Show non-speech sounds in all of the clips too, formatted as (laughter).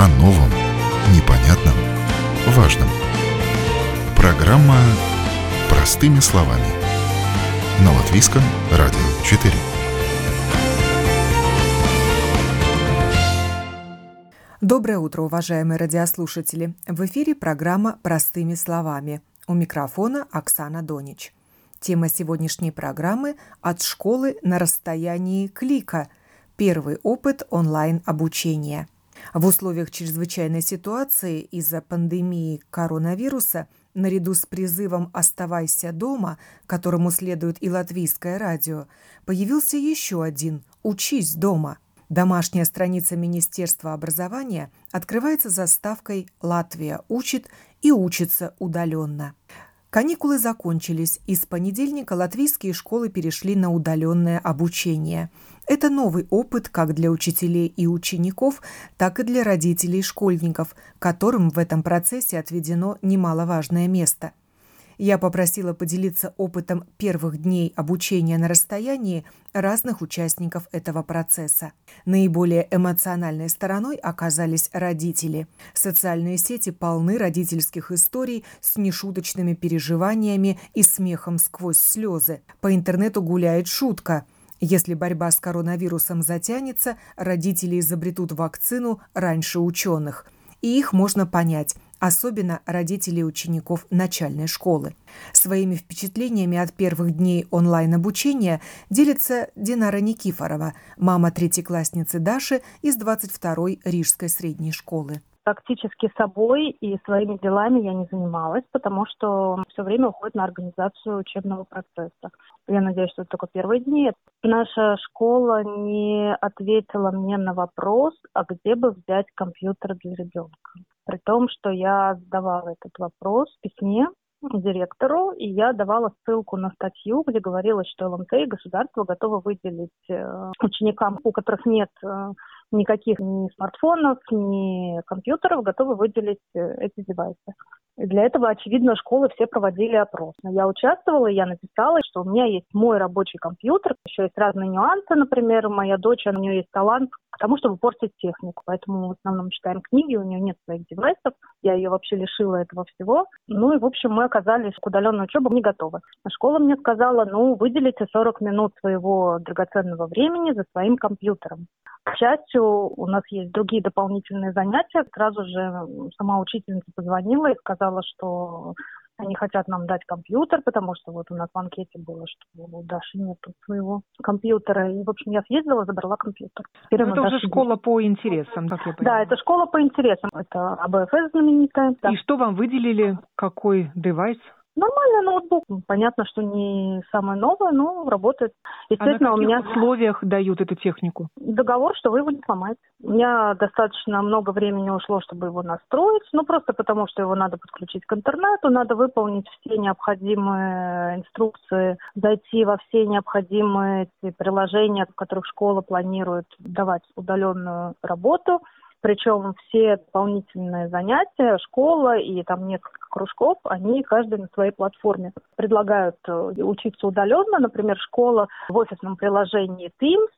о новом, непонятном, важном. Программа «Простыми словами» на Латвийском радио 4. Доброе утро, уважаемые радиослушатели! В эфире программа «Простыми словами». У микрофона Оксана Донич. Тема сегодняшней программы «От школы на расстоянии клика. Первый опыт онлайн-обучения». В условиях чрезвычайной ситуации из-за пандемии коронавируса наряду с призывом «Оставайся дома», которому следует и латвийское радио, появился еще один «Учись дома». Домашняя страница Министерства образования открывается заставкой «Латвия учит и учится удаленно». Каникулы закончились, и с понедельника латвийские школы перешли на удаленное обучение. Это новый опыт как для учителей и учеников, так и для родителей и школьников, которым в этом процессе отведено немаловажное место – я попросила поделиться опытом первых дней обучения на расстоянии разных участников этого процесса. Наиболее эмоциональной стороной оказались родители. Социальные сети полны родительских историй с нешуточными переживаниями и смехом сквозь слезы. По интернету гуляет шутка – если борьба с коронавирусом затянется, родители изобретут вакцину раньше ученых. И их можно понять особенно родителей учеников начальной школы. Своими впечатлениями от первых дней онлайн-обучения делится Динара Никифорова, мама третьеклассницы Даши из 22-й Рижской средней школы практически собой и своими делами я не занималась, потому что все время уходит на организацию учебного процесса. Я надеюсь, что это только первые дни. Наша школа не ответила мне на вопрос, а где бы взять компьютер для ребенка. При том, что я задавала этот вопрос в письме директору, и я давала ссылку на статью, где говорилось, что ЛМТ и государство готовы выделить э, ученикам, у которых нет э, никаких ни смартфонов, ни компьютеров, готовы выделить э, эти девайсы. И для этого, очевидно, школы все проводили опрос. Но я участвовала, я написала, что у меня есть мой рабочий компьютер, еще есть разные нюансы, например, моя дочь, у нее есть талант к тому, чтобы портить технику, поэтому в основном читаем книги, у нее нет своих девайсов, я ее вообще лишила этого всего. Ну и, в общем, мы оказались к удаленной учебе не готовы. Школа мне сказала, ну, выделите 40 минут своего драгоценного времени за своим компьютером. К счастью, у нас есть другие дополнительные занятия. Сразу же сама учительница позвонила и сказала, что они хотят нам дать компьютер, потому что вот у нас в анкете было, что у Даши нет своего компьютера. И, в общем, я съездила, забрала компьютер. Теперь это уже школа есть. по интересам, как я понимаю. Да, это школа по интересам. Это АБФС знаменитая. И что вам выделили? Какой девайс? Нормальный ноутбук. Понятно, что не самое новое, но работает. Естественно, а на каких у меня условиях дают эту технику? Договор, что вы его не сломаете. У меня достаточно много времени ушло, чтобы его настроить. Ну, просто потому, что его надо подключить к интернету, надо выполнить все необходимые инструкции, зайти во все необходимые приложения, в которых школа планирует давать удаленную работу. Причем все дополнительные занятия, школа и там несколько кружков, они каждый на своей платформе предлагают э, учиться удаленно. Например, школа в офисном приложении Teams,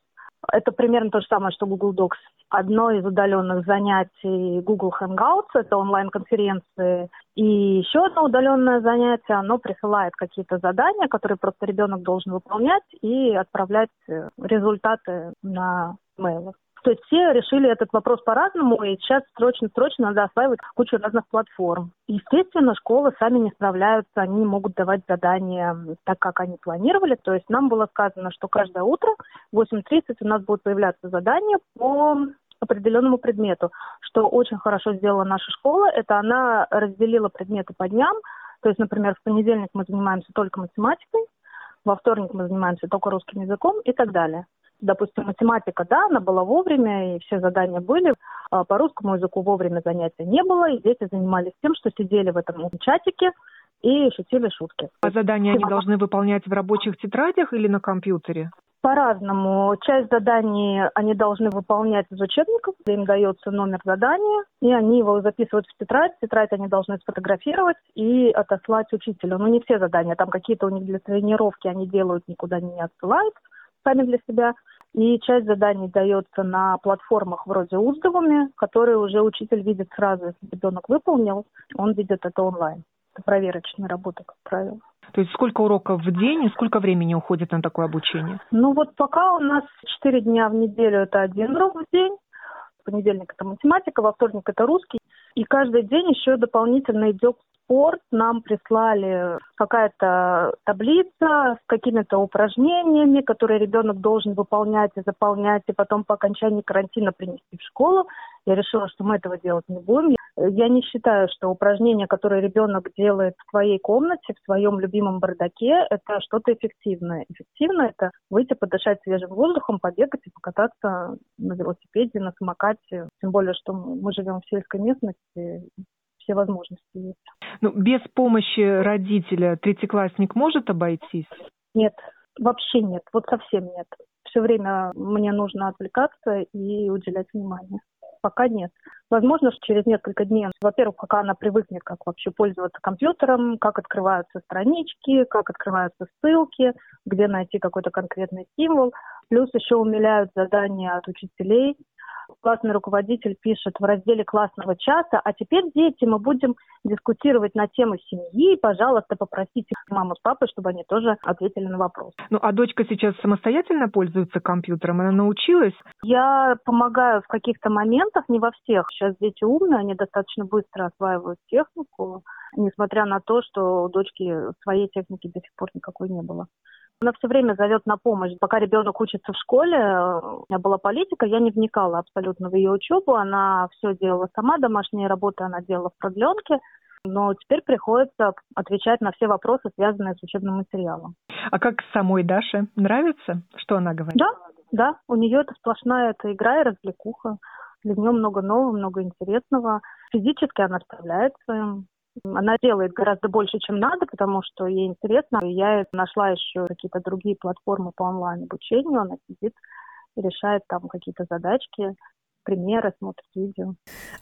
это примерно то же самое, что Google Docs. Одно из удаленных занятий Google Hangouts, это онлайн-конференции. И еще одно удаленное занятие, оно присылает какие-то задания, которые просто ребенок должен выполнять и отправлять э, результаты на mail. То все решили этот вопрос по-разному, и сейчас срочно-срочно надо осваивать кучу разных платформ. Естественно, школы сами не справляются, они не могут давать задания так, как они планировали. То есть нам было сказано, что каждое утро в 8.30 у нас будут появляться задания по определенному предмету. Что очень хорошо сделала наша школа, это она разделила предметы по дням. То есть, например, в понедельник мы занимаемся только математикой, во вторник мы занимаемся только русским языком и так далее допустим, математика, да, она была вовремя, и все задания были. А по русскому языку вовремя занятия не было, и дети занимались тем, что сидели в этом чатике и шутили шутки. А задания они должны выполнять в рабочих тетрадях или на компьютере? По-разному. Часть заданий они должны выполнять из учебников, им дается номер задания, и они его записывают в тетрадь. Тетрадь они должны сфотографировать и отослать учителю. Но не все задания, там какие-то у них для тренировки они делают, никуда не отсылают сами для себя. И часть заданий дается на платформах вроде Уздовыми, которые уже учитель видит сразу, если ребенок выполнил, он видит это онлайн. Это проверочная работа, как правило. То есть сколько уроков в день и сколько времени уходит на такое обучение? Ну вот пока у нас 4 дня в неделю это один урок в день, в понедельник это математика, во вторник это русский. И каждый день еще дополнительно идет спорт. Нам прислали какая-то таблица с какими-то упражнениями, которые ребенок должен выполнять и заполнять, и потом по окончании карантина принести в школу. Я решила, что мы этого делать не будем. Я не считаю, что упражнения, которые ребенок делает в своей комнате, в своем любимом бардаке, это что-то эффективное. Эффективно это выйти подышать свежим воздухом, побегать и покататься на велосипеде, на самокате. Тем более, что мы живем в сельской местности, все возможности есть. Ну, без помощи родителя третьеклассник может обойтись? Нет, вообще нет, вот совсем нет. Все время мне нужно отвлекаться и уделять внимание. Пока нет. Возможно, что через несколько дней, во-первых, пока она привыкнет, как вообще пользоваться компьютером, как открываются странички, как открываются ссылки, где найти какой-то конкретный символ. Плюс еще умиляют задания от учителей, классный руководитель пишет в разделе классного часа, а теперь, дети, мы будем дискутировать на тему семьи, пожалуйста, попросите маму с папой, чтобы они тоже ответили на вопрос. Ну, а дочка сейчас самостоятельно пользуется компьютером? Она научилась? Я помогаю в каких-то моментах, не во всех. Сейчас дети умные, они достаточно быстро осваивают технику, несмотря на то, что у дочки своей техники до сих пор никакой не было. Она все время зовет на помощь. Пока ребенок учится в школе, у меня была политика, я не вникала абсолютно в ее учебу. Она все делала сама, домашние работы она делала в продленке. Но теперь приходится отвечать на все вопросы, связанные с учебным материалом. А как самой Даше? Нравится? Что она говорит? Да, да. У нее это сплошная эта игра и развлекуха. Для нее много нового, много интересного. Физически она справляется. Она делает гораздо больше, чем надо, потому что ей интересно. Я нашла еще какие-то другие платформы по онлайн-обучению. Она сидит решает там какие-то задачки, примеры, смотрит видео.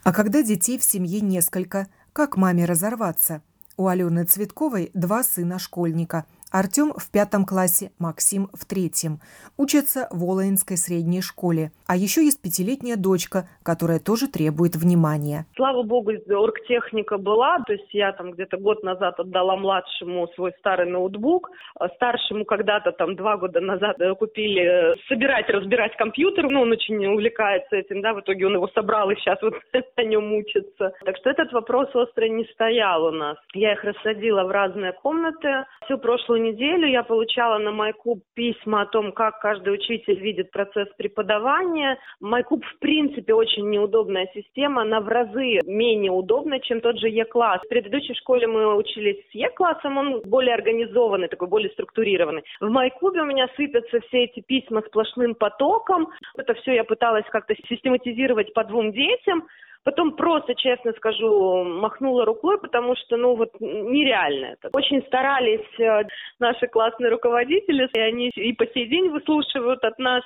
А когда детей в семье несколько, как маме разорваться? У Алены Цветковой два сына-школьника – Артем в пятом классе, Максим в третьем. Учатся в Волоинской средней школе. А еще есть пятилетняя дочка, которая тоже требует внимания. Слава богу, оргтехника была. То есть я там где-то год назад отдала младшему свой старый ноутбук. А старшему когда-то там два года назад купили э, собирать, разбирать компьютер. Ну, он очень увлекается этим, да. В итоге он его собрал и сейчас вот (laughs) на нем учится. Так что этот вопрос остро не стоял у нас. Я их рассадила в разные комнаты. Всю прошлую неделю я получала на MyCube письма о том, как каждый учитель видит процесс преподавания. MyCube в принципе очень неудобная система, она в разы менее удобна, чем тот же E-класс. В предыдущей школе мы учились с E-классом, он более организованный, такой более структурированный. В MyCube у меня сыпятся все эти письма сплошным потоком. Это все я пыталась как-то систематизировать по двум детям. Потом просто, честно скажу, махнула рукой, потому что, ну, вот нереально это. Очень старались э, наши классные руководители, и они и по сей день выслушивают от нас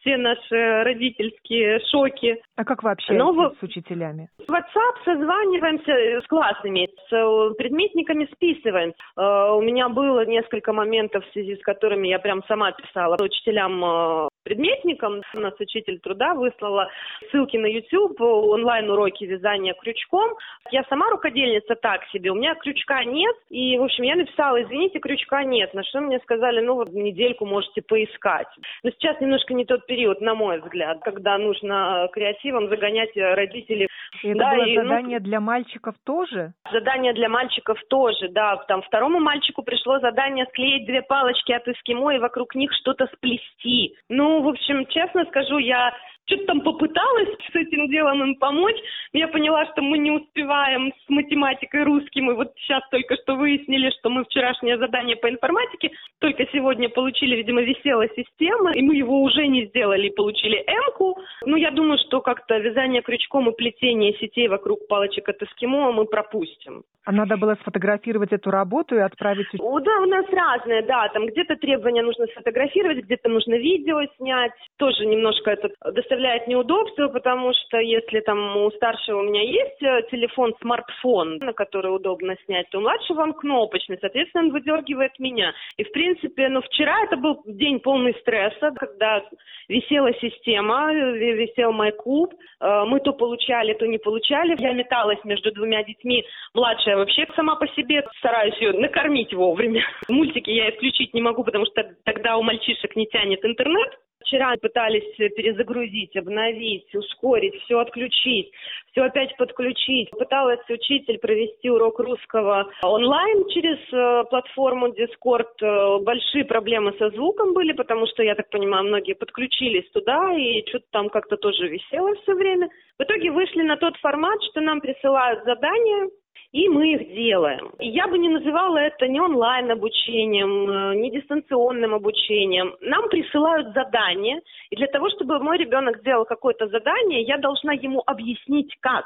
все наши родительские шоки. А как вообще Но с учителями? В WhatsApp созваниваемся с классными, с э, предметниками списываем. Э, у меня было несколько моментов, в связи с которыми я прям сама писала учителям предметникам. У нас учитель труда выслала ссылки на YouTube, онлайн-уроки вязания крючком. Я сама рукодельница так себе, у меня крючка нет. И, в общем, я написала, извините, крючка нет. На что мне сказали, ну вот недельку можете поискать. Но сейчас немножко не тот период, на мой взгляд, когда нужно креативом загонять родителей. И это да, было и, ну, задание ну, для мальчиков тоже? Задание для мальчиков тоже, да. Там второму мальчику пришло задание склеить две палочки от эскимо и вокруг них что-то сплести. Ну, в общем, честно скажу, я что-то там попыталась с этим делом им помочь. Я поняла, что мы не успеваем с математикой русским. И вот сейчас только что выяснили, что мы вчерашнее задание по информатике только сегодня получили, видимо, висела система, и мы его уже не сделали и получили М-ку. Ну, я думаю, что как-то вязание крючком и плетение сетей вокруг палочек от эскимо мы пропустим. А надо было сфотографировать эту работу и отправить? О, да, у нас разные, да. Там где-то требования нужно сфотографировать, где-то нужно видео снять. Тоже немножко это доставляет доставляет неудобства, потому что если там у старшего у меня есть э, телефон, смартфон, на который удобно снять, то у младшего он кнопочный, соответственно, он выдергивает меня. И, в принципе, ну, вчера это был день полный стресса, когда висела система, висел мой клуб, э, мы то получали, то не получали. Я металась между двумя детьми. Младшая вообще сама по себе стараюсь ее накормить вовремя. (laughs) Мультики я исключить не могу, потому что тогда у мальчишек не тянет интернет. Вчера пытались перезагрузить, обновить, ускорить, все отключить, все опять подключить. Пыталась учитель провести урок русского онлайн через э, платформу Discord. Э, большие проблемы со звуком были, потому что, я так понимаю, многие подключились туда, и что-то там как-то тоже висело все время. В итоге вышли на тот формат, что нам присылают задания, и мы их делаем. я бы не называла это ни онлайн-обучением, э, ни дистанционным обучением. Нам присылают задания, и для того, чтобы мой ребенок сделал какое-то задание, я должна ему объяснить, как.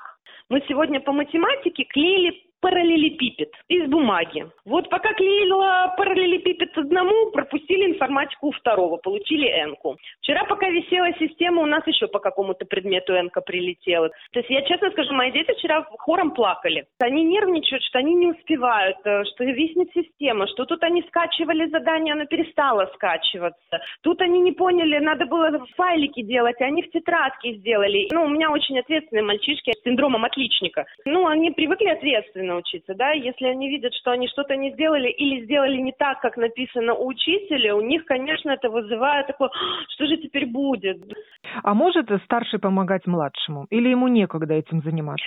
Мы сегодня по математике клеили параллелепипед из бумаги. Вот пока клеила параллелепипед одному, пропустили информатику у второго, получили энку. Вчера пока висела система, у нас еще по какому-то предмету энка прилетела. То есть я честно скажу, мои дети вчера хором плакали. Они нервничают, что они не успевают, э, что виснет система, что тут они скачивали задание, оно перестало скачиваться. Тут они не поняли, надо было файлики делать, а они в тетрадке сделали. Ну, у меня очень ответственные мальчишки с синдромом отличника. Ну, они привыкли ответственно научиться, да, если они видят, что они что-то не сделали или сделали не так, как написано у учителя, у них, конечно, это вызывает такое, что же теперь будет? А может старший помогать младшему? Или ему некогда этим заниматься?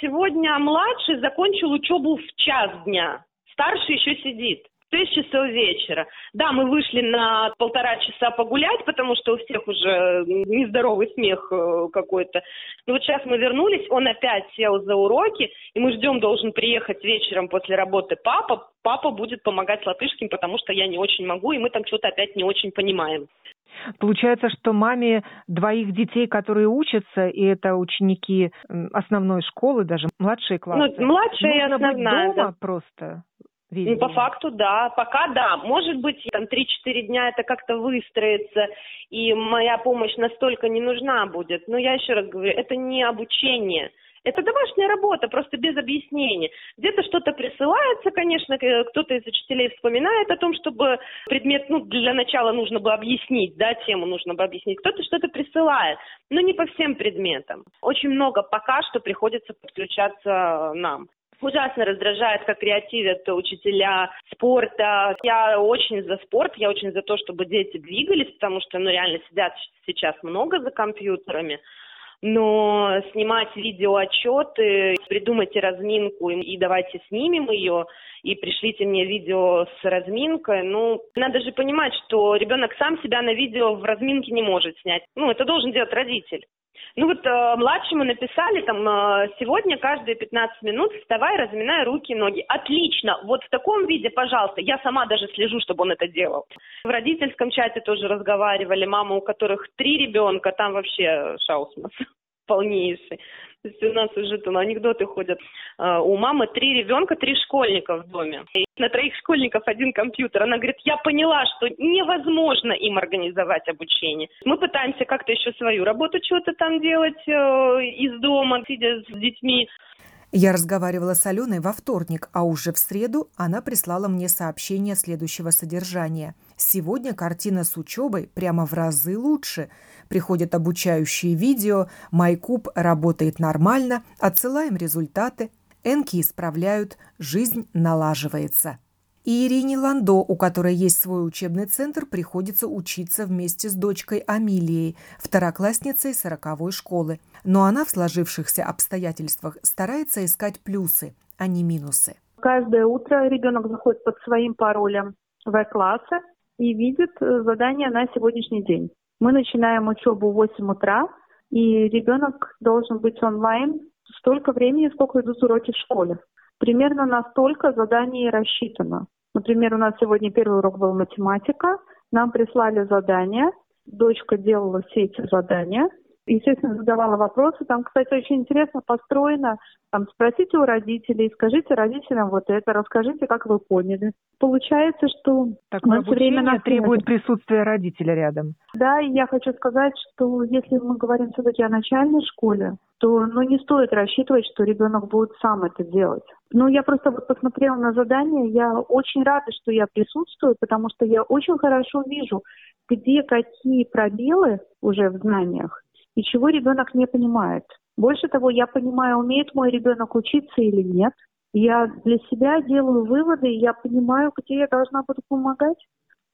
Сегодня младший закончил учебу в час дня, старший еще сидит. 6 часов вечера. Да, мы вышли на полтора часа погулять, потому что у всех уже нездоровый смех э, какой-то. Но вот сейчас мы вернулись, он опять сел за уроки, и мы ждем, должен приехать вечером после работы папа. Папа будет помогать латышским, потому что я не очень могу, и мы там что-то опять не очень понимаем. Получается, что маме двоих детей, которые учатся, и это ученики основной школы, даже младшие классы. Ну, младшая и основная. Быть дома да. просто Видимо. Ну, по факту, да. Пока да. Может быть, там 3-4 дня это как-то выстроится, и моя помощь настолько не нужна будет. Но я еще раз говорю, это не обучение. Это домашняя работа, просто без объяснений. Где-то что-то присылается, конечно, кто-то из учителей вспоминает о том, чтобы предмет, ну, для начала нужно бы объяснить, да, тему нужно бы объяснить. Кто-то что-то присылает, но не по всем предметам. Очень много пока что приходится подключаться нам. Ужасно раздражает, как креативят учителя спорта. Я очень за спорт, я очень за то, чтобы дети двигались, потому что, ну, реально сидят сейчас много за компьютерами. Но снимать видеоотчеты, придумайте разминку и давайте снимем ее, и пришлите мне видео с разминкой. Ну, надо же понимать, что ребенок сам себя на видео в разминке не может снять. Ну, это должен делать родитель. Ну вот э, младшему написали там э, сегодня каждые 15 минут вставай, разминай руки, ноги. Отлично. Вот в таком виде, пожалуйста, я сама даже слежу, чтобы он это делал. В родительском чате тоже разговаривали, мамы, у которых три ребенка, там вообще шаусмас полнейший. То есть у нас уже там анекдоты ходят. А, у мамы три ребенка, три школьника в доме. И на троих школьников один компьютер. Она говорит, я поняла, что невозможно им организовать обучение. Мы пытаемся как-то еще свою работу что-то там делать э, из дома, сидя с детьми. Я разговаривала с Аленой во вторник, а уже в среду она прислала мне сообщение следующего содержания. Сегодня картина с учебой прямо в разы лучше. Приходят обучающие видео, Майкуб работает нормально, отсылаем результаты, Энки исправляют, жизнь налаживается. И Ирине Ландо, у которой есть свой учебный центр, приходится учиться вместе с дочкой Амилией, второклассницей сороковой школы. Но она в сложившихся обстоятельствах старается искать плюсы, а не минусы. Каждое утро ребенок заходит под своим паролем в классы и видит э, задание на сегодняшний день. Мы начинаем учебу в 8 утра, и ребенок должен быть онлайн столько времени, сколько идут уроки в школе. Примерно настолько задание рассчитано. Например, у нас сегодня первый урок был математика. Нам прислали задание. Дочка делала все эти задания. Естественно, задавала вопросы. Там, кстати, очень интересно построено. Там спросите у родителей, скажите родителям вот это, расскажите, как вы поняли. Получается, что Такое все время требует присутствия родителя рядом. Да, и я хочу сказать, что если мы говорим все-таки о начальной школе, то ну, не стоит рассчитывать, что ребенок будет сам это делать. Ну, я просто вот посмотрела на задание, я очень рада, что я присутствую, потому что я очень хорошо вижу, где какие пробелы уже в знаниях и чего ребенок не понимает. Больше того, я понимаю, умеет мой ребенок учиться или нет. Я для себя делаю выводы, и я понимаю, где я должна буду помогать.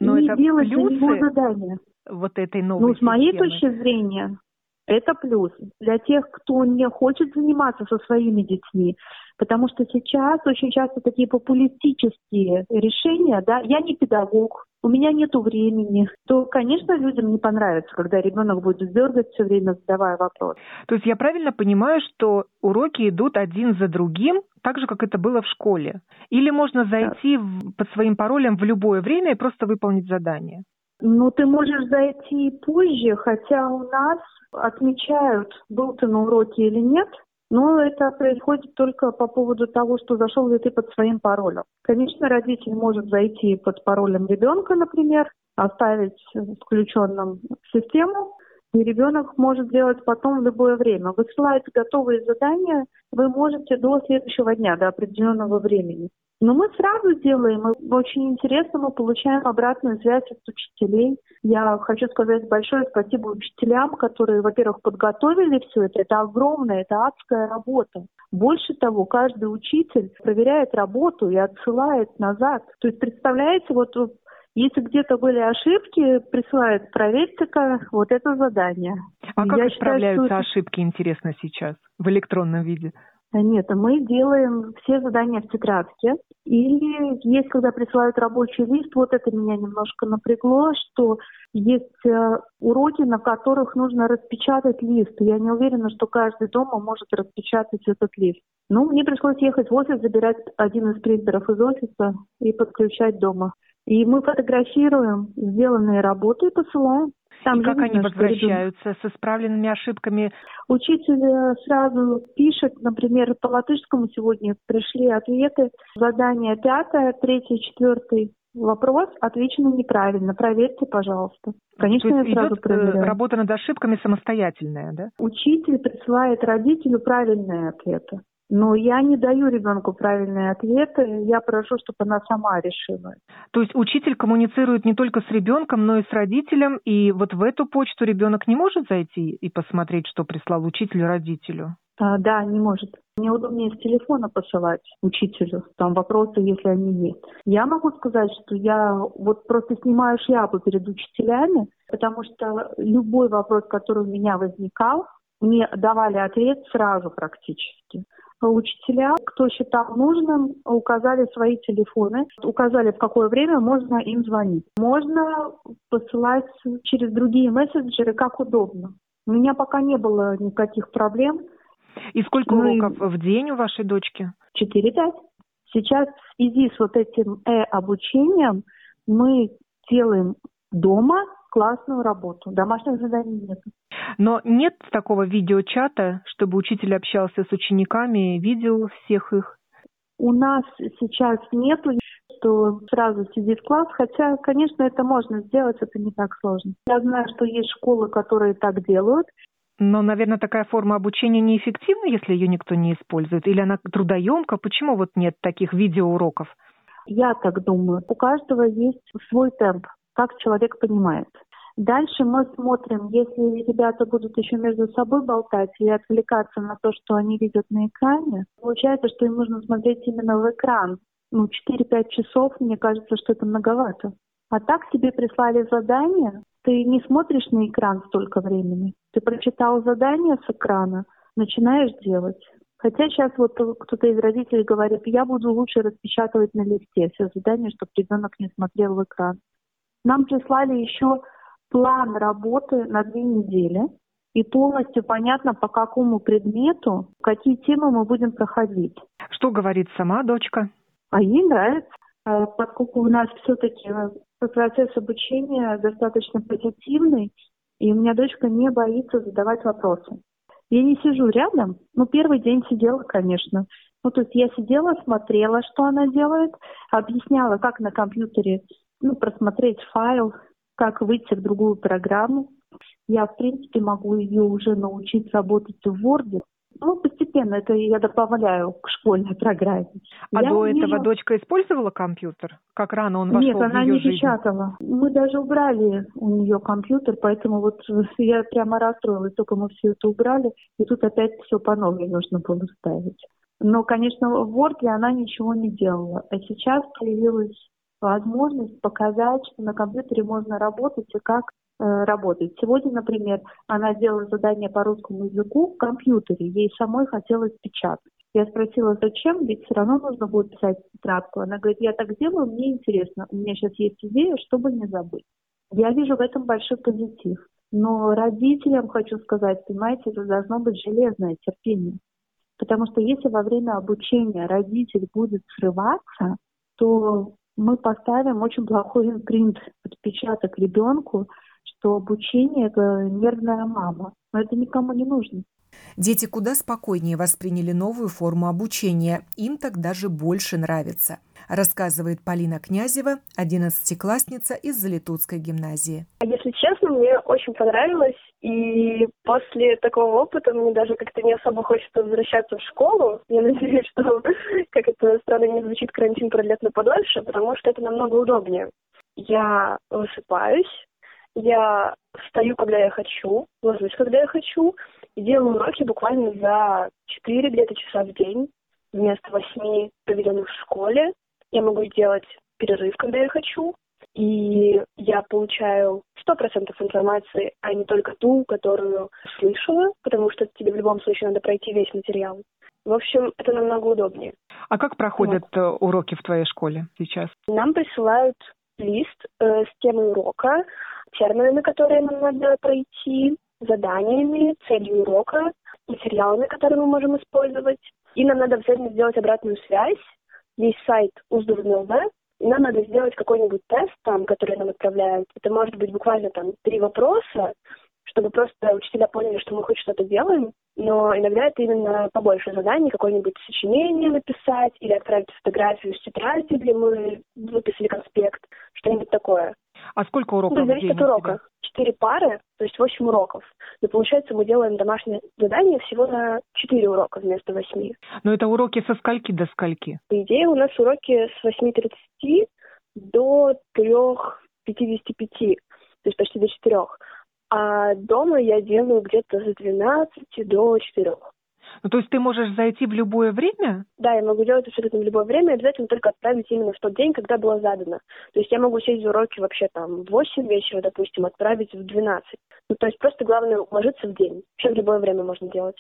Но и это делать плюсы для него задания. вот этой новой Ну, с моей системы. точки зрения, это плюс. Для тех, кто не хочет заниматься со своими детьми, потому что сейчас очень часто такие популистические решения, да, я не педагог, у меня нет времени, то, конечно, людям не понравится, когда ребенок будет дергать все время, задавая вопрос. То есть я правильно понимаю, что уроки идут один за другим, так же, как это было в школе? Или можно зайти в- под своим паролем в любое время и просто выполнить задание? Ну, ты можешь зайти позже, хотя у нас отмечают, был ты на уроке или нет, но это происходит только по поводу того, что зашел ли ты под своим паролем. Конечно, родитель может зайти под паролем ребенка, например, оставить включенным систему, и ребенок может делать потом в любое время. Высылать готовые задания вы можете до следующего дня, до определенного времени. Но мы сразу делаем, и очень интересно, мы получаем обратную связь от учителей. Я хочу сказать большое спасибо учителям, которые, во-первых, подготовили все это. Это огромная, это адская работа. Больше того, каждый учитель проверяет работу и отсылает назад. То есть, представляете, вот если где-то были ошибки, присылают, проверьте-ка вот это задание. А как Я считаю, исправляются что это- ошибки, интересно, сейчас в электронном виде? Нет, мы делаем все задания в тетрадке. Или есть, когда присылают рабочий лист, вот это меня немножко напрягло, что есть э, уроки, на которых нужно распечатать лист. Я не уверена, что каждый дома может распечатать этот лист. Ну, мне пришлось ехать в офис, забирать один из принтеров из офиса и подключать дома. И мы фотографируем сделанные работы и посылаем. Там и как они что ребенок- возвращаются с исправленными ошибками? Учитель э, сразу пишет, например, по латышскому сегодня пришли ответы. Задание пятое, третий, четвертый вопрос отвечено неправильно. Проверьте, пожалуйста. Конечно, То я есть сразу идет э, проверяю. работа над ошибками самостоятельная, да? Учитель присылает родителю правильные ответы. Но я не даю ребенку правильные ответы, я прошу, чтобы она сама решила. То есть учитель коммуницирует не только с ребенком, но и с родителем, и вот в эту почту ребенок не может зайти и посмотреть, что прислал учитель родителю? А, да, не может. Мне удобнее с телефона посылать учителю, там вопросы, если они есть. Я могу сказать, что я вот просто снимаю шляпу перед учителями, потому что любой вопрос, который у меня возникал, мне давали ответ сразу практически. Учителя, кто считал нужным, указали свои телефоны, указали, в какое время можно им звонить. Можно посылать через другие мессенджеры, как удобно. У меня пока не было никаких проблем. И сколько Ну и- уроков в день у вашей дочки? 4-5. Сейчас в связи с вот этим э-обучением мы делаем дома классную работу. Домашних заданий нет. Но нет такого видеочата, чтобы учитель общался с учениками, видел всех их? У нас сейчас нету, что сразу сидит класс, хотя, конечно, это можно сделать, это не так сложно. Я знаю, что есть школы, которые так делают. Но, наверное, такая форма обучения неэффективна, если ее никто не использует? Или она трудоемка? Почему вот нет таких видеоуроков? Я так думаю. У каждого есть свой темп, как человек понимает. Дальше мы смотрим, если ребята будут еще между собой болтать и отвлекаться на то, что они видят на экране, получается, что им нужно смотреть именно в экран. Ну, 4-5 часов, мне кажется, что это многовато. А так тебе прислали задание, ты не смотришь на экран столько времени. Ты прочитал задание с экрана, начинаешь делать. Хотя сейчас вот кто-то из родителей говорит, я буду лучше распечатывать на листе все задания, чтобы ребенок не смотрел в экран. Нам прислали еще план работы на две недели, и полностью понятно, по какому предмету, какие темы мы будем проходить. Что говорит сама дочка? А ей нравится, А поскольку у нас все-таки процесс обучения достаточно позитивный, И у меня дочка не боится задавать вопросы. Я не сижу рядом, но первый день сидела, конечно. Ну, то есть я сидела, смотрела, что она делает, объясняла, как на компьютере ну, просмотреть файл, как выйти в другую программу. Я, в принципе, могу ее уже научить работать в Word. Ну, постепенно это я добавляю к школьной программе. А я до этого дочка использовала компьютер? Как рано он вошел Нет, в она ее не жизнь? печатала. Мы даже убрали у нее компьютер, поэтому вот (laughs) я прямо расстроилась, только мы все это убрали, и тут опять все по новой нужно было ставить. Но, конечно, в Word она ничего не делала. А сейчас появилась возможность показать, что на компьютере можно работать и как э, работать. Сегодня, например, она делала задание по русскому языку в компьютере, ей самой хотелось печатать. Я спросила, зачем, ведь все равно нужно будет писать тетрадку. Она говорит, я так делаю, мне интересно, у меня сейчас есть идея, чтобы не забыть. Я вижу в этом большой позитив. Но родителям хочу сказать, понимаете, это должно быть железное терпение. Потому что если во время обучения родитель будет срываться, то мы поставим очень плохой импринт, отпечаток ребенку, что обучение – это нервная мама. Но это никому не нужно. Дети куда спокойнее восприняли новую форму обучения, им так даже больше нравится, рассказывает Полина Князева, одиннадцатиклассница из Залитутской гимназии. Если честно, мне очень понравилось, и после такого опыта мне даже как-то не особо хочется возвращаться в школу. Я (laughs) надеюсь, что, как это странно не звучит, карантин продлится подольше, потому что это намного удобнее. Я высыпаюсь, я встаю, когда я хочу, ложусь, когда я хочу, и делаю уроки буквально за 4 где-то часа в день вместо 8 проведенных в школе. Я могу делать перерыв, когда я хочу, и я получаю 100% информации, а не только ту, которую слышала, потому что тебе в любом случае надо пройти весь материал. В общем, это намного удобнее. А как проходят вот. уроки в твоей школе сейчас? Нам присылают лист э, с темой урока, терминами, которые нам надо пройти, заданиями, целью урока, материалами, которые мы можем использовать. И нам надо обязательно сделать обратную связь. Есть сайт УЗДУ.ЛВ, и нам надо сделать какой-нибудь тест там, который нам отправляют. Это может быть буквально там три вопроса, чтобы просто учителя поняли, что мы хоть что-то делаем, но иногда это именно побольше заданий, какое-нибудь сочинение написать или отправить фотографию с тетради, где мы выписали конспект, что-нибудь такое. А сколько уроков ну, зависит от урока. Четыре пары, то есть восемь уроков. Но получается, мы делаем домашнее задание всего на четыре урока вместо восьми. Но это уроки со скольки до скольки? По идее, у нас уроки с восьми тридцати до трех пятидесяти пяти, то есть почти до четырех. А дома я делаю где-то с 12 до 4. Ну, то есть ты можешь зайти в любое время? Да, я могу делать абсолютно в любое время, обязательно только отправить именно в тот день, когда было задано. То есть я могу сесть за уроки вообще там в 8 вечера, допустим, отправить в 12. Ну, то есть просто главное уложиться в день. Вообще в любое время можно делать.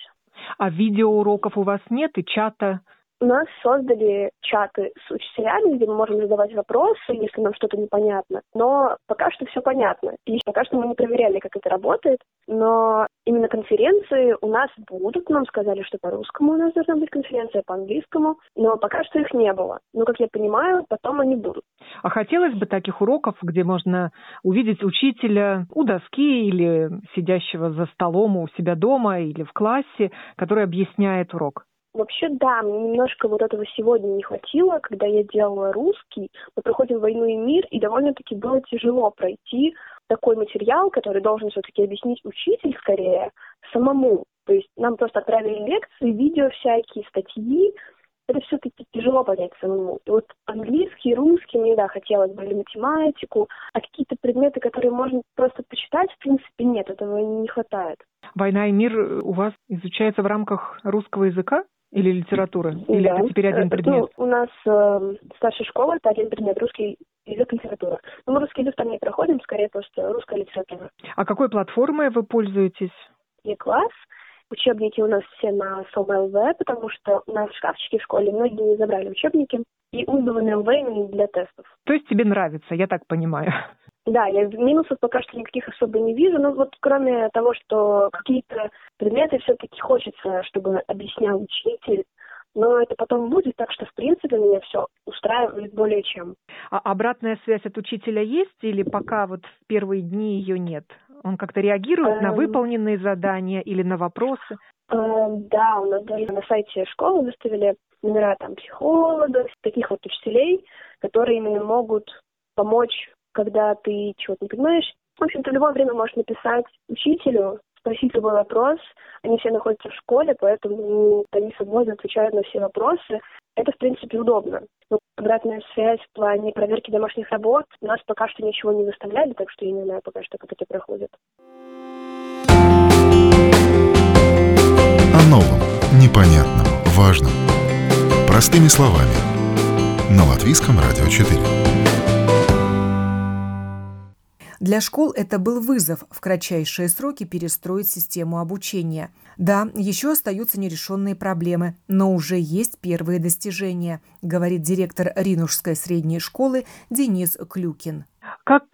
А видеоуроков у вас нет и чата? У нас создали чаты с учителями, где мы можем задавать вопросы, если нам что-то непонятно. Но пока что все понятно. И пока что мы не проверяли, как это работает. Но именно конференции у нас будут. Нам сказали, что по-русскому у нас должна быть конференция, по-английскому. Но пока что их не было. Но, как я понимаю, потом они будут. А хотелось бы таких уроков, где можно увидеть учителя у доски или сидящего за столом у себя дома или в классе, который объясняет урок? Вообще, да, мне немножко вот этого сегодня не хватило, когда я делала русский. Мы проходим «Войну и мир», и довольно-таки было тяжело пройти такой материал, который должен все-таки объяснить учитель скорее самому. То есть нам просто отправили лекции, видео всякие, статьи. Это все-таки тяжело понять самому. И вот английский, русский мне, да, хотелось бы, или математику, а какие-то предметы, которые можно просто почитать, в принципе, нет, этого не хватает. «Война и мир» у вас изучается в рамках русского языка? Или литературы? Или да. это теперь один предмет? Ну, у нас э, старшая школа это один предмет русский язык литература. Но мы русский язык там не проходим, скорее просто русская литература. А какой платформой вы пользуетесь? E-klase. Учебники у нас все на soma.lv, потому что у нас в шкафчике в школе многие не забрали учебники. И uzdevumi.lv именно для тестов. То есть тебе нравится, я так понимаю. (laughs) Да, я минусов пока что никаких особо не вижу, но вот кроме того, что какие-то предметы все-таки хочется, чтобы объяснял учитель, но это потом будет, так что, в принципе, меня все устраивает более чем. А обратная связь от учителя есть или пока вот в первые дни ее нет? Он как-то реагирует на эм. выполненные задания или на вопросы? Эм, да, у нас даже на сайте школы выставили номера там психологов, таких вот учителей, которые именно могут помочь, когда ты чего-то не понимаешь. В общем, ты в любое время можешь написать учителю, спросить любой вопрос. Они все находятся в школе, поэтому они свободно отвечают на все вопросы. Это, в принципе, удобно. Но обратная связь в плане проверки домашних работ у нас пока что ничего не выставляли, так что я не знаю пока что, как это проходит. О новом, непонятном, важном. Простыми словами. На Латвийском радио 4. Для школ это был вызов в кратчайшие сроки перестроить систему обучения. Да, еще остаются нерешенные проблемы, но уже есть первые достижения, говорит директор Ринушской средней школы Денис Клюкин. Как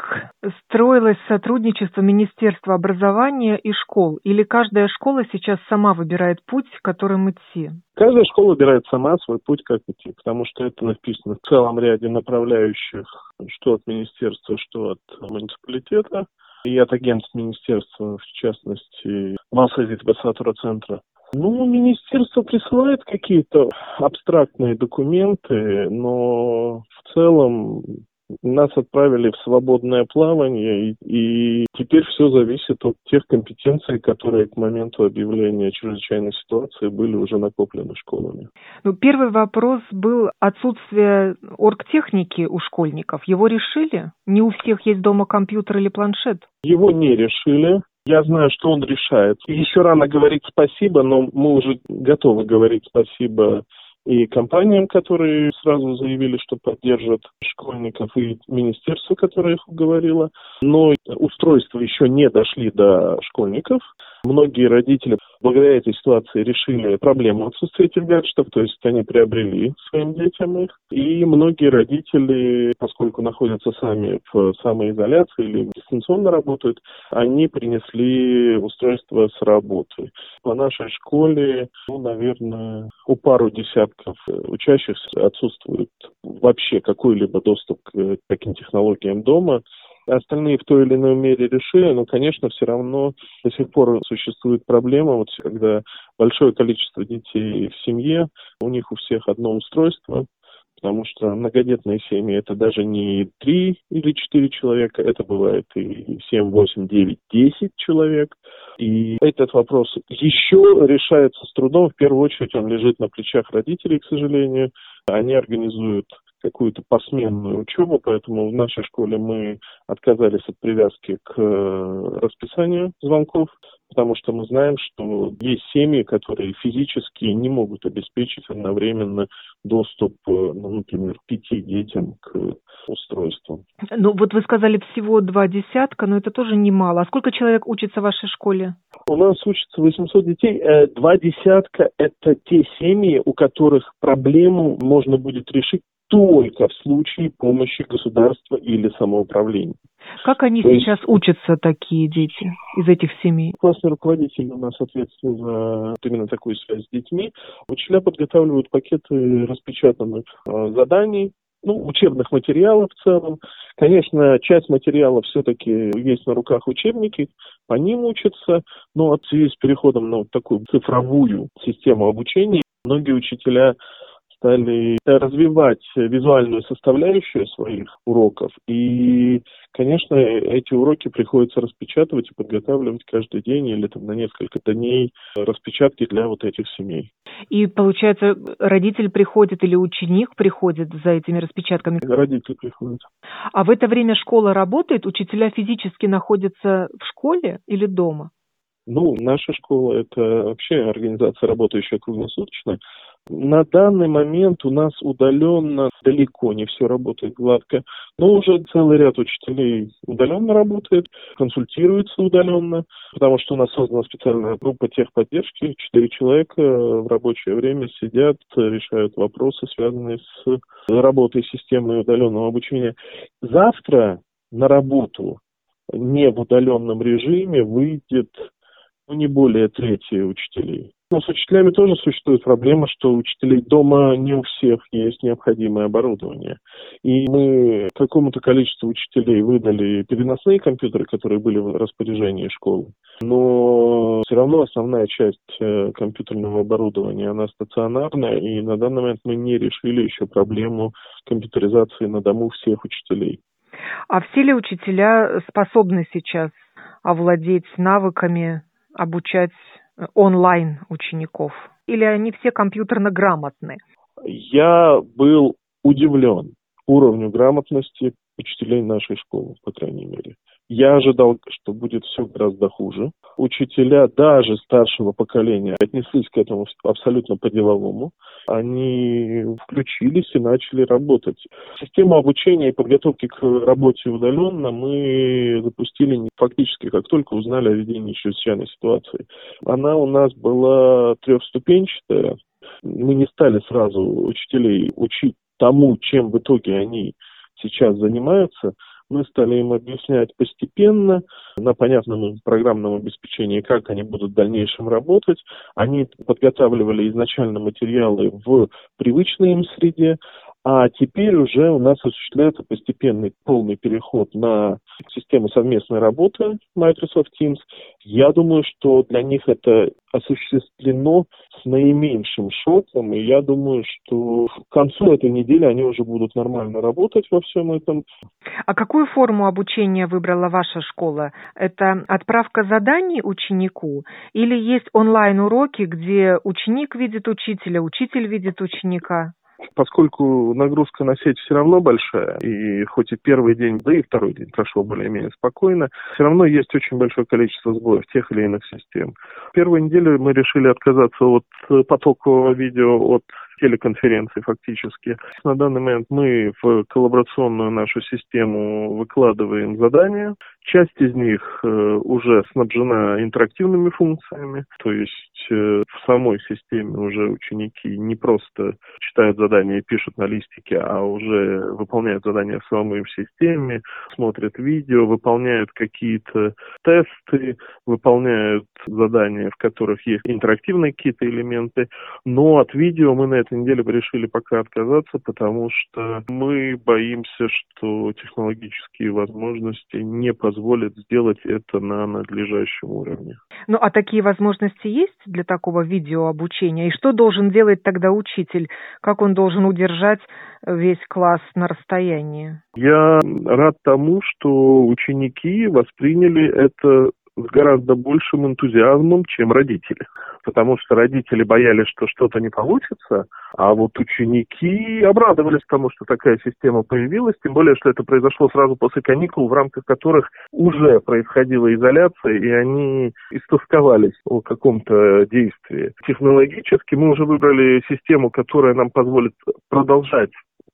строилось сотрудничество Министерства образования и школ? Или каждая школа сейчас сама выбирает путь, которым идти? Каждая школа выбирает сама свой путь, как идти, потому что это написано в целом ряде направляющих, что от министерства, что от муниципалитета и от агентств министерства, в частности, Малсазит Басатура центра. Ну, министерство присылает какие-то абстрактные документы, но в целом нас отправили в свободное плавание, и, и теперь все зависит от тех компетенций, которые к моменту объявления чрезвычайной ситуации были уже накоплены школами. Ну, первый вопрос был отсутствие оргтехники у школьников. Его решили? Не у всех есть дома компьютер или планшет? Его не решили. Я знаю, что он решает. Еще рано говорить спасибо, но мы уже готовы говорить спасибо и компаниям, которые сразу заявили, что поддержат школьников, и министерству, которое их уговорило. Но устройства еще не дошли до школьников. Многие родители благодаря этой ситуации решили проблему отсутствия этих гаджетов, то есть они приобрели своим детям их. И многие родители, поскольку находятся сами в самоизоляции или дистанционно работают, они принесли устройство с работы. По нашей школе, ну, наверное, у пару десятков учащихся отсутствует вообще какой-либо доступ к таким технологиям дома остальные в той или иной мере решили, но, конечно, все равно до сих пор существует проблема, вот когда большое количество детей в семье, у них у всех одно устройство, потому что многодетные семьи это даже не три или четыре человека, это бывает и семь, восемь, девять, десять человек. И этот вопрос еще решается с трудом. В первую очередь он лежит на плечах родителей, к сожалению. Они организуют какую-то посменную учебу, поэтому в нашей школе мы отказались от привязки к э, расписанию звонков, потому что мы знаем, что есть семьи, которые физически не могут обеспечить одновременно доступ, э, ну, например, пяти детям к устройству. Ну, вот вы сказали всего два десятка, но это тоже немало. А сколько человек учится в вашей школе? У нас учатся 800 детей. Э, два десятка – это те семьи, у которых проблему можно будет решить только в случае помощи государства или самоуправления. Как они То сейчас есть... учатся, такие дети, из этих семей? Классный руководитель у нас ответственен за именно такую связь с детьми. Учителя подготавливают пакеты распечатанных э, заданий, ну, учебных материалов в целом. Конечно, часть материалов все-таки есть на руках учебники, по ним учатся, но в связи с переходом на такую цифровую систему обучения многие учителя стали развивать визуальную составляющую своих уроков. И, конечно, эти уроки приходится распечатывать и подготавливать каждый день или там на несколько дней распечатки для вот этих семей. И, получается, родитель приходит или ученик приходит за этими распечатками? Родитель приходит. А в это время школа работает? Учителя физически находятся в школе или дома? Ну, наша школа – это вообще организация, работающая круглосуточно. На данный момент у нас удаленно далеко не все работает гладко, но уже целый ряд учителей удаленно работает, консультируется удаленно, потому что у нас создана специальная группа техподдержки. Четыре человека в рабочее время сидят, решают вопросы, связанные с работой системы удаленного обучения. Завтра на работу не в удаленном режиме выйдет ну, не более трети учителей. Но с учителями тоже существует проблема, что учителей дома не у всех есть необходимое оборудование. И мы какому-то количеству учителей выдали переносные компьютеры, которые были в распоряжении школы. Но все равно основная часть э, компьютерного оборудования, она стационарная, и на данный момент мы не решили еще проблему компьютеризации на дому всех учителей. А все ли учителя способны сейчас овладеть навыками, обучать онлайн учеников? Или они все компьютерно грамотны? Я был удивлен уровню грамотности учителей нашей школы, по крайней мере. Я ожидал, что будет все гораздо хуже. Учителя даже старшего поколения отнеслись к этому абсолютно по-деловому. Они включились и начали работать. Систему обучения и подготовки к работе удаленно мы запустили фактически, как только узнали о ведении чрезвычайной ситуации. Она у нас была трехступенчатая. Мы не стали сразу учителей учить тому, чем в итоге они сейчас занимаются, мы стали им объяснять постепенно, на понятном программном обеспечении, как они будут в дальнейшем работать. Они подготавливали изначально материалы в привычной им среде, а теперь уже у нас осуществляется постепенный полный переход на систему совместной работы Microsoft Teams. Я думаю, что для них это осуществлено с наименьшим шоком, и я думаю, что к концу этой недели они уже будут нормально работать во всем этом. А какую форму обучения выбрала ваша школа? Это отправка заданий ученику или есть онлайн-уроки, где ученик видит учителя, учитель видит ученика? Поскольку нагрузка на сеть все равно большая, и хоть и первый день, да и второй день прошел более-менее спокойно, все равно есть очень большое количество сбоев тех или иных систем. Первую неделю мы решили отказаться от потокового видео, от телеконференции фактически. На данный момент мы в коллаборационную нашу систему выкладываем задания. Часть из них э, уже снабжена интерактивными функциями, то есть э, в самой системе уже ученики не просто читают задания и пишут на листике, а уже выполняют задания в самой системе, смотрят видео, выполняют какие-то тесты, выполняют задания, в которых есть интерактивные какие-то элементы. Но от видео мы на этой неделе решили пока отказаться, потому что мы боимся, что технологические возможности не позволят сделать это на надлежащем уровне. Ну а такие возможности есть для такого видеообучения? И что должен делать тогда учитель? Как он должен удержать весь класс на расстоянии? Я рад тому, что ученики восприняли это с гораздо большим энтузиазмом, чем родители. Потому что родители боялись, что что-то не получится, а вот ученики обрадовались тому, что такая система появилась, тем более, что это произошло сразу после каникул, в рамках которых уже происходила изоляция, и они истосковались о каком-то действии. Технологически мы уже выбрали систему, которая нам позволит продолжать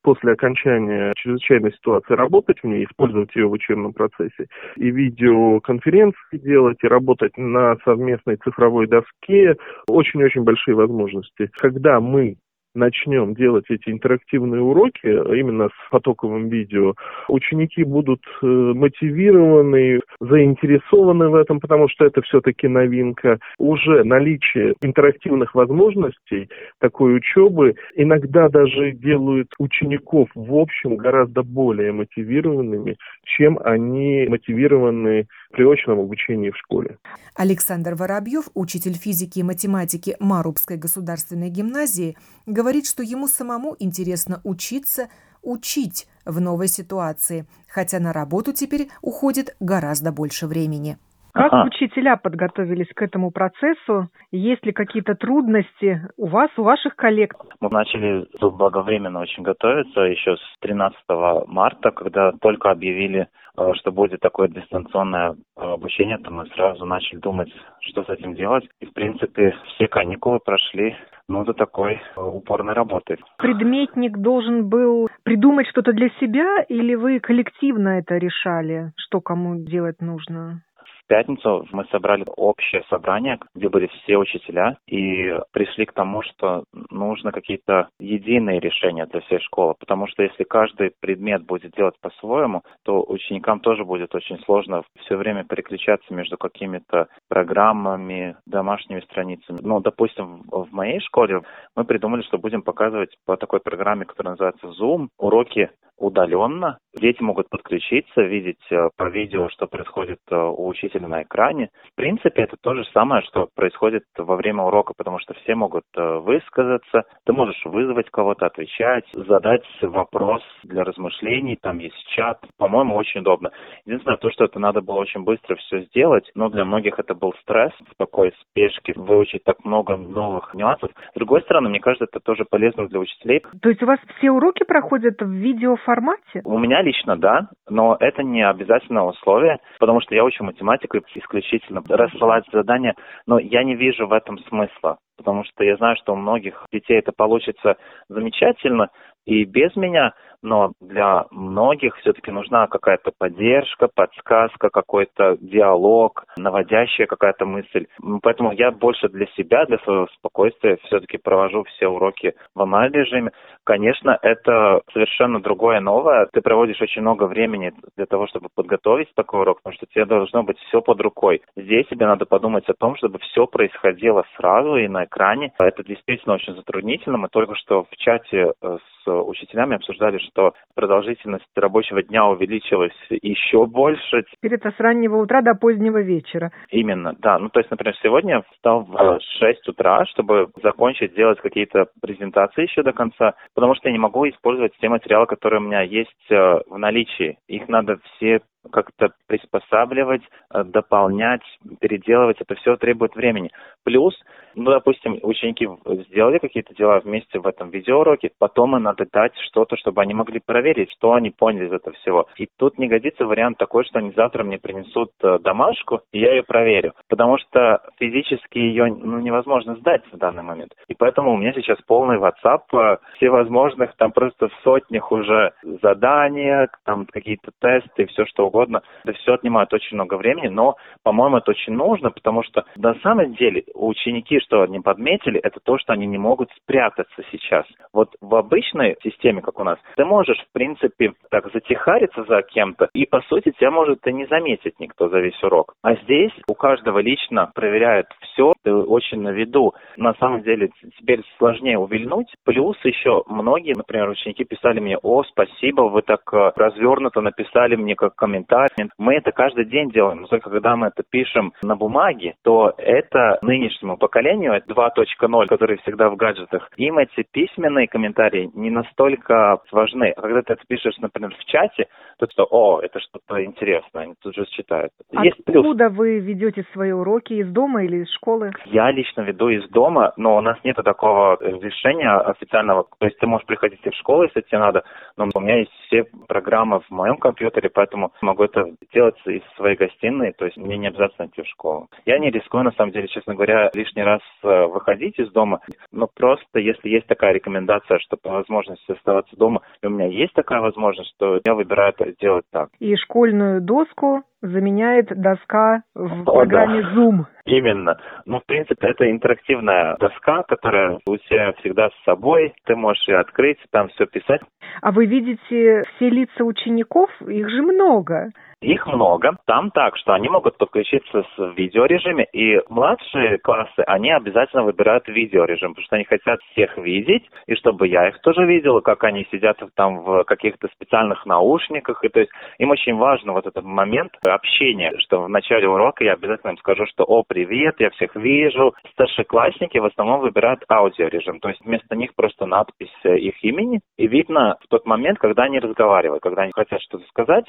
после окончания чрезвычайной ситуации работать в ней, использовать ее в учебном процессе, и видеоконференции делать, и работать на совместной цифровой доске. Очень-очень большие возможности. Когда мы начнем делать эти интерактивные уроки, именно с потоковым видео, ученики будут э, мотивированы, заинтересованы в этом, потому что это все-таки новинка. Уже наличие интерактивных возможностей такой учебы иногда даже делают учеников в общем гораздо более мотивированными, чем они мотивированы при очном обучении в школе. Александр Воробьев, учитель физики и математики Марубской государственной гимназии, говорит, что ему самому интересно учиться, учить в новой ситуации, хотя на работу теперь уходит гораздо больше времени. Как ага. учителя подготовились к этому процессу? Есть ли какие-то трудности у вас, у ваших коллег? Мы начали благовременно очень готовиться еще с 13 марта, когда только объявили, что будет такое дистанционное э, обучение, то мы сразу начали думать, что с этим делать. И, в принципе, все каникулы прошли ну, до такой э, упорной работы. Предметник должен был придумать что-то для себя или вы коллективно это решали, что кому делать нужно? Пятницу мы собрали общее собрание, где были все учителя, и пришли к тому, что нужно какие-то единые решения для всей школы, потому что если каждый предмет будет делать по-своему, то ученикам тоже будет очень сложно все время переключаться между какими-то программами, домашними страницами. Ну, допустим, в моей школе мы придумали, что будем показывать по такой программе, которая называется Zoom, уроки удаленно. Дети могут подключиться, видеть э, по видео, что происходит э, у учителя на экране. В принципе, это то же самое, что происходит во время урока, потому что все могут э, высказаться, ты можешь вызвать кого-то, отвечать, задать вопрос для размышлений, там есть чат. По-моему, очень удобно. Единственное, то, что это надо было очень быстро все сделать, но для многих это был стресс в такой спешке, выучить так много новых нюансов. С другой стороны, мне кажется, это тоже полезно для учителей. То есть у вас все уроки проходят в видео формате? У меня лично да, но это не обязательное условие, потому что я учу математику исключительно рассылать задания, но я не вижу в этом смысла, потому что я знаю, что у многих детей это получится замечательно и без меня, но для многих все-таки нужна какая-то поддержка, подсказка, какой-то диалог, наводящая какая-то мысль. Поэтому я больше для себя, для своего спокойствия все-таки провожу все уроки в онлайн-режиме. Конечно, это совершенно другое новое. Ты проводишь очень много времени для того, чтобы подготовить такой урок, потому что тебе должно быть все под рукой. Здесь тебе надо подумать о том, чтобы все происходило сразу и на экране. Это действительно очень затруднительно. Мы только что в чате э, с учителями обсуждали, что продолжительность рабочего дня увеличилась еще больше. Теперь это с раннего утра до позднего вечера. Именно, да. Ну, то есть, например, сегодня я встал в 6 утра, чтобы закончить делать какие-то презентации еще до конца, потому что я не могу использовать те материалы, которые у меня есть э, в наличии. Их надо все как-то приспосабливать, э, дополнять, переделывать, это все требует времени. Плюс, ну, допустим, ученики сделали какие-то дела вместе в этом видеоуроке, потом им надо дать что-то, чтобы они могли проверить, что они поняли из этого всего. И тут не годится вариант такой, что они завтра мне принесут э, домашку, и я ее проверю. Потому что физически ее ну, невозможно сдать в данный момент. И поэтому у меня сейчас полный WhatsApp э, всевозможных, там просто в сотнях уже задания, там какие-то тесты, все что угодно угодно. Это все отнимает очень много времени, но, по-моему, это очень нужно, потому что на самом деле ученики, что они подметили, это то, что они не могут спрятаться сейчас. Вот в обычной системе, как у нас, ты можешь, в принципе, так затихариться за кем-то, и, по сути, тебя может и не заметить никто за весь урок. А здесь у каждого лично проверяют все, ты очень на виду. На самом деле, теперь сложнее увильнуть. Плюс еще многие, например, ученики писали мне, о, спасибо, вы так э, развернуто написали мне как комментарий комментарии. Мы это каждый день делаем. Но только когда мы это пишем на бумаге, то это нынешнему поколению, это 2.0, который всегда в гаджетах, им эти письменные комментарии не настолько важны. А когда ты это пишешь, например, в чате, то что, о, это что-то интересное, они тут же читают. Есть Откуда плюс. вы ведете свои уроки? Из дома или из школы? Я лично веду из дома, но у нас нет такого решения официального. То есть ты можешь приходить и в школу, если тебе надо, но у меня есть все программы в моем компьютере, поэтому могу это делать из своей гостиной, то есть мне не обязательно идти в школу. Я не рискую, на самом деле, честно говоря, лишний раз э, выходить из дома, но просто если есть такая рекомендация, что по возможности оставаться дома, и у меня есть такая возможность, то я выбираю это сделать так. И школьную доску заменяет доска в О, программе да. Zoom. Именно. Ну, в принципе, это интерактивная доска, которая у тебя всегда с собой. Ты можешь ее открыть, там все писать. А вы видите все лица учеников? Их же много. Их много. Там так, что они могут подключиться с видеорежиме, и младшие классы, они обязательно выбирают видеорежим, потому что они хотят всех видеть, и чтобы я их тоже видел, как они сидят там в каких-то специальных наушниках, и то есть им очень важно вот этот момент общения, что в начале урока я обязательно им скажу, что «О, привет, я всех вижу». Старшеклассники в основном выбирают аудиорежим, то есть вместо них просто надпись их имени, и видно в тот момент, когда они разговаривают, когда они хотят что-то сказать,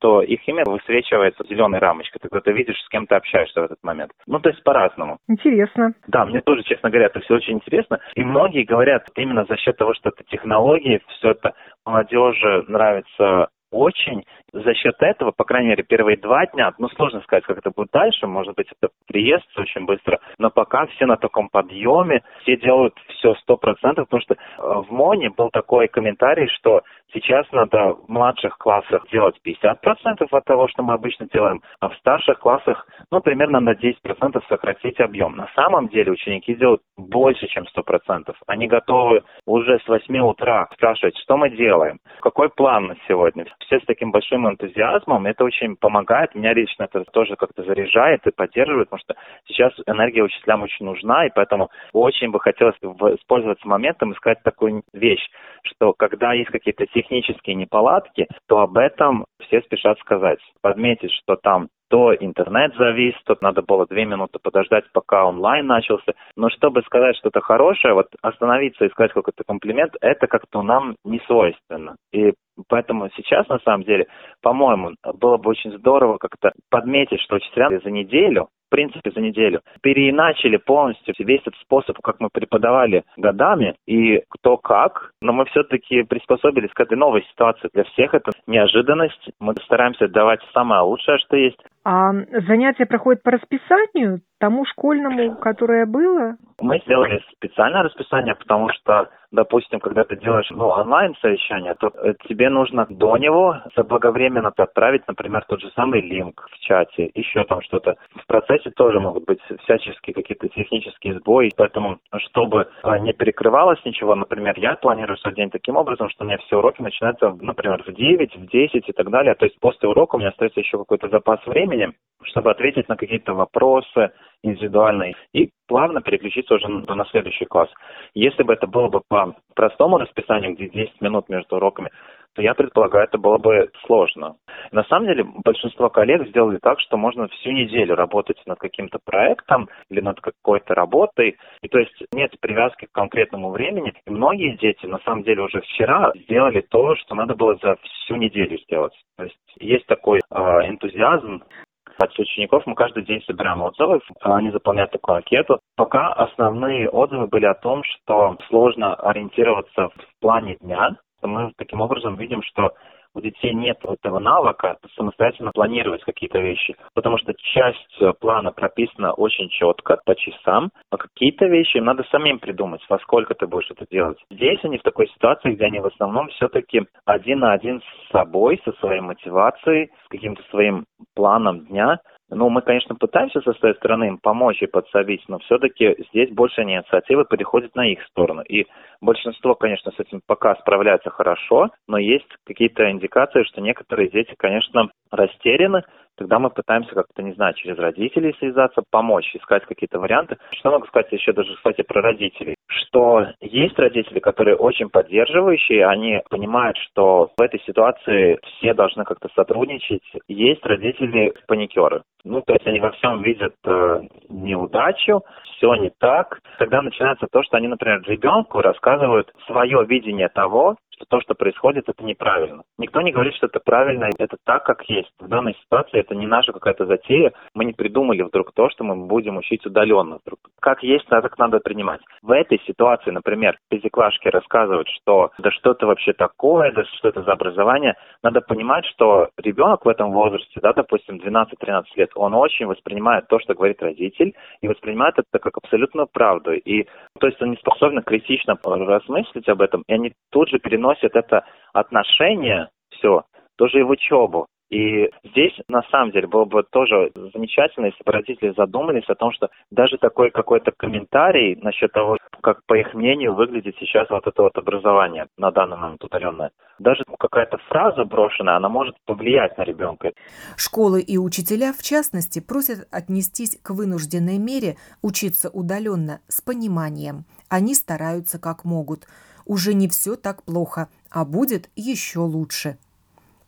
то их имя высвечивается зеленой рамочкой. Ты когда видишь, с кем ты общаешься в этот момент. Ну, то есть по-разному. Интересно. Да, мне тоже, честно говоря, это все очень интересно. И многие говорят, именно за счет того, что это технологии, все это молодежи нравится очень, за счет этого, по крайней мере, первые два дня, ну, сложно сказать, как это будет дальше, может быть, это приезд очень быстро, но пока все на таком подъеме, все делают все сто процентов, потому что э, в МОНе был такой комментарий, что сейчас надо в младших классах делать 50% от того, что мы обычно делаем, а в старших классах, ну, примерно на 10% сократить объем. На самом деле ученики делают больше, чем 100%. Они готовы уже с 8 утра спрашивать, что мы делаем, какой план на сегодня. Все с таким большим энтузиазмом, это очень помогает. Меня лично это тоже как-то заряжает и поддерживает, потому что сейчас энергия учителям очень нужна, и поэтому очень бы хотелось воспользоваться моментом и сказать такую вещь, что когда есть какие-то технические неполадки, то об этом все спешат сказать. Подметить, что там то интернет завис, тут надо было две минуты подождать, пока онлайн начался. Но чтобы сказать что-то хорошее, вот остановиться и сказать какой-то комплимент, это как-то нам не свойственно. И поэтому сейчас, на самом деле, по-моему, было бы очень здорово как-то подметить, что учителя за неделю принципе, за неделю. Переиначили полностью весь этот способ, как мы преподавали годами, и кто как, но мы все-таки приспособились к этой новой ситуации. Для всех это неожиданность. Мы стараемся давать самое лучшее, что есть. А занятия проходят по расписанию, тому школьному, которое было? Мы сделали специальное расписание, потому что, допустим, когда ты делаешь ну, онлайн-совещание, то э, тебе нужно до него заблаговременно отправить, например, тот же самый линк в чате, еще там что-то. В процессе тоже могут быть всяческие какие-то технические сбои, поэтому, чтобы э, не перекрывалось ничего, например, я планирую свой день таким образом, что у меня все уроки начинаются, например, в 9, в 10 и так далее, то есть после урока у меня остается еще какой-то запас времени, чтобы ответить на какие-то вопросы индивидуальные и плавно переключиться уже на следующий класс. Если бы это было бы по простому расписанию, где 10 минут между уроками, то я предполагаю, это было бы сложно. На самом деле, большинство коллег сделали так, что можно всю неделю работать над каким-то проектом или над какой-то работой, и то есть нет привязки к конкретному времени. И многие дети, на самом деле, уже вчера сделали то, что надо было за всю неделю сделать. То есть есть такой э, энтузиазм от учеников мы каждый день собираем отзывы, они заполняют такую анкету. Пока основные отзывы были о том, что сложно ориентироваться в плане дня. Мы таким образом видим, что у детей нет этого навыка самостоятельно планировать какие-то вещи, потому что часть плана прописана очень четко, по часам, а какие-то вещи им надо самим придумать, во сколько ты будешь это делать. Здесь они в такой ситуации, где они в основном все-таки один на один с собой, со своей мотивацией, с каким-то своим планом дня, ну, мы, конечно, пытаемся со своей стороны им помочь и подсобить, но все-таки здесь больше инициативы переходит на их сторону. И большинство, конечно, с этим пока справляется хорошо, но есть какие-то индикации, что некоторые дети, конечно, растеряны, Тогда мы пытаемся как-то, не знаю, через родителей связаться, помочь, искать какие-то варианты. Что могу сказать еще даже, кстати, про родителей? Что есть родители, которые очень поддерживающие, они понимают, что в этой ситуации все должны как-то сотрудничать. Есть родители-паникеры. Ну, то есть они во всем видят э, неудачу, все не так. Тогда начинается то, что они, например, ребенку рассказывают свое видение того, что то, что происходит, это неправильно. Никто не говорит, что это правильно, это так, как есть. В данной ситуации это не наша какая-то затея. Мы не придумали вдруг то, что мы будем учить удаленно. Вдруг. Как есть, так надо принимать. В этой ситуации, например, пятиклашки рассказывают, что да что это вообще такое, да что это за образование, надо понимать, что ребенок в этом возрасте, да, допустим, 12-13 лет, он очень воспринимает то, что говорит родитель, и воспринимает это как абсолютную правду. И то есть он не способен критично размыслить об этом, и они тут же переносят это отношение все тоже и в учебу. И здесь, на самом деле, было бы тоже замечательно, если бы родители задумались о том, что даже такой какой-то комментарий насчет того, как, по их мнению, выглядит сейчас вот это вот образование на данный момент удаленное, даже какая-то фраза брошенная, она может повлиять на ребенка. Школы и учителя, в частности, просят отнестись к вынужденной мере учиться удаленно с пониманием. Они стараются как могут – уже не все так плохо, а будет еще лучше.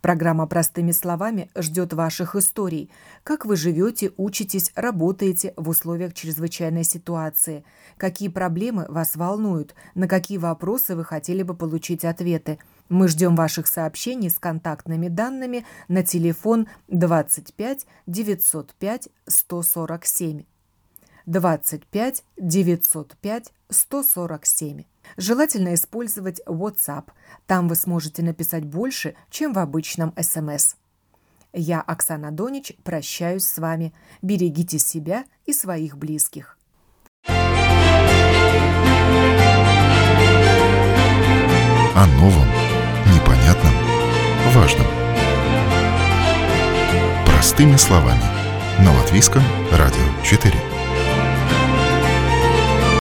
Программа «Простыми словами» ждет ваших историй. Как вы живете, учитесь, работаете в условиях чрезвычайной ситуации? Какие проблемы вас волнуют? На какие вопросы вы хотели бы получить ответы? Мы ждем ваших сообщений с контактными данными на телефон 25 905 147. 25 905 147. Желательно использовать WhatsApp. Там вы сможете написать больше, чем в обычном SMS. Я, Оксана Донич, прощаюсь с вами. Берегите себя и своих близких. О новом, непонятном, важном. Простыми словами. На Латвийском радио 4.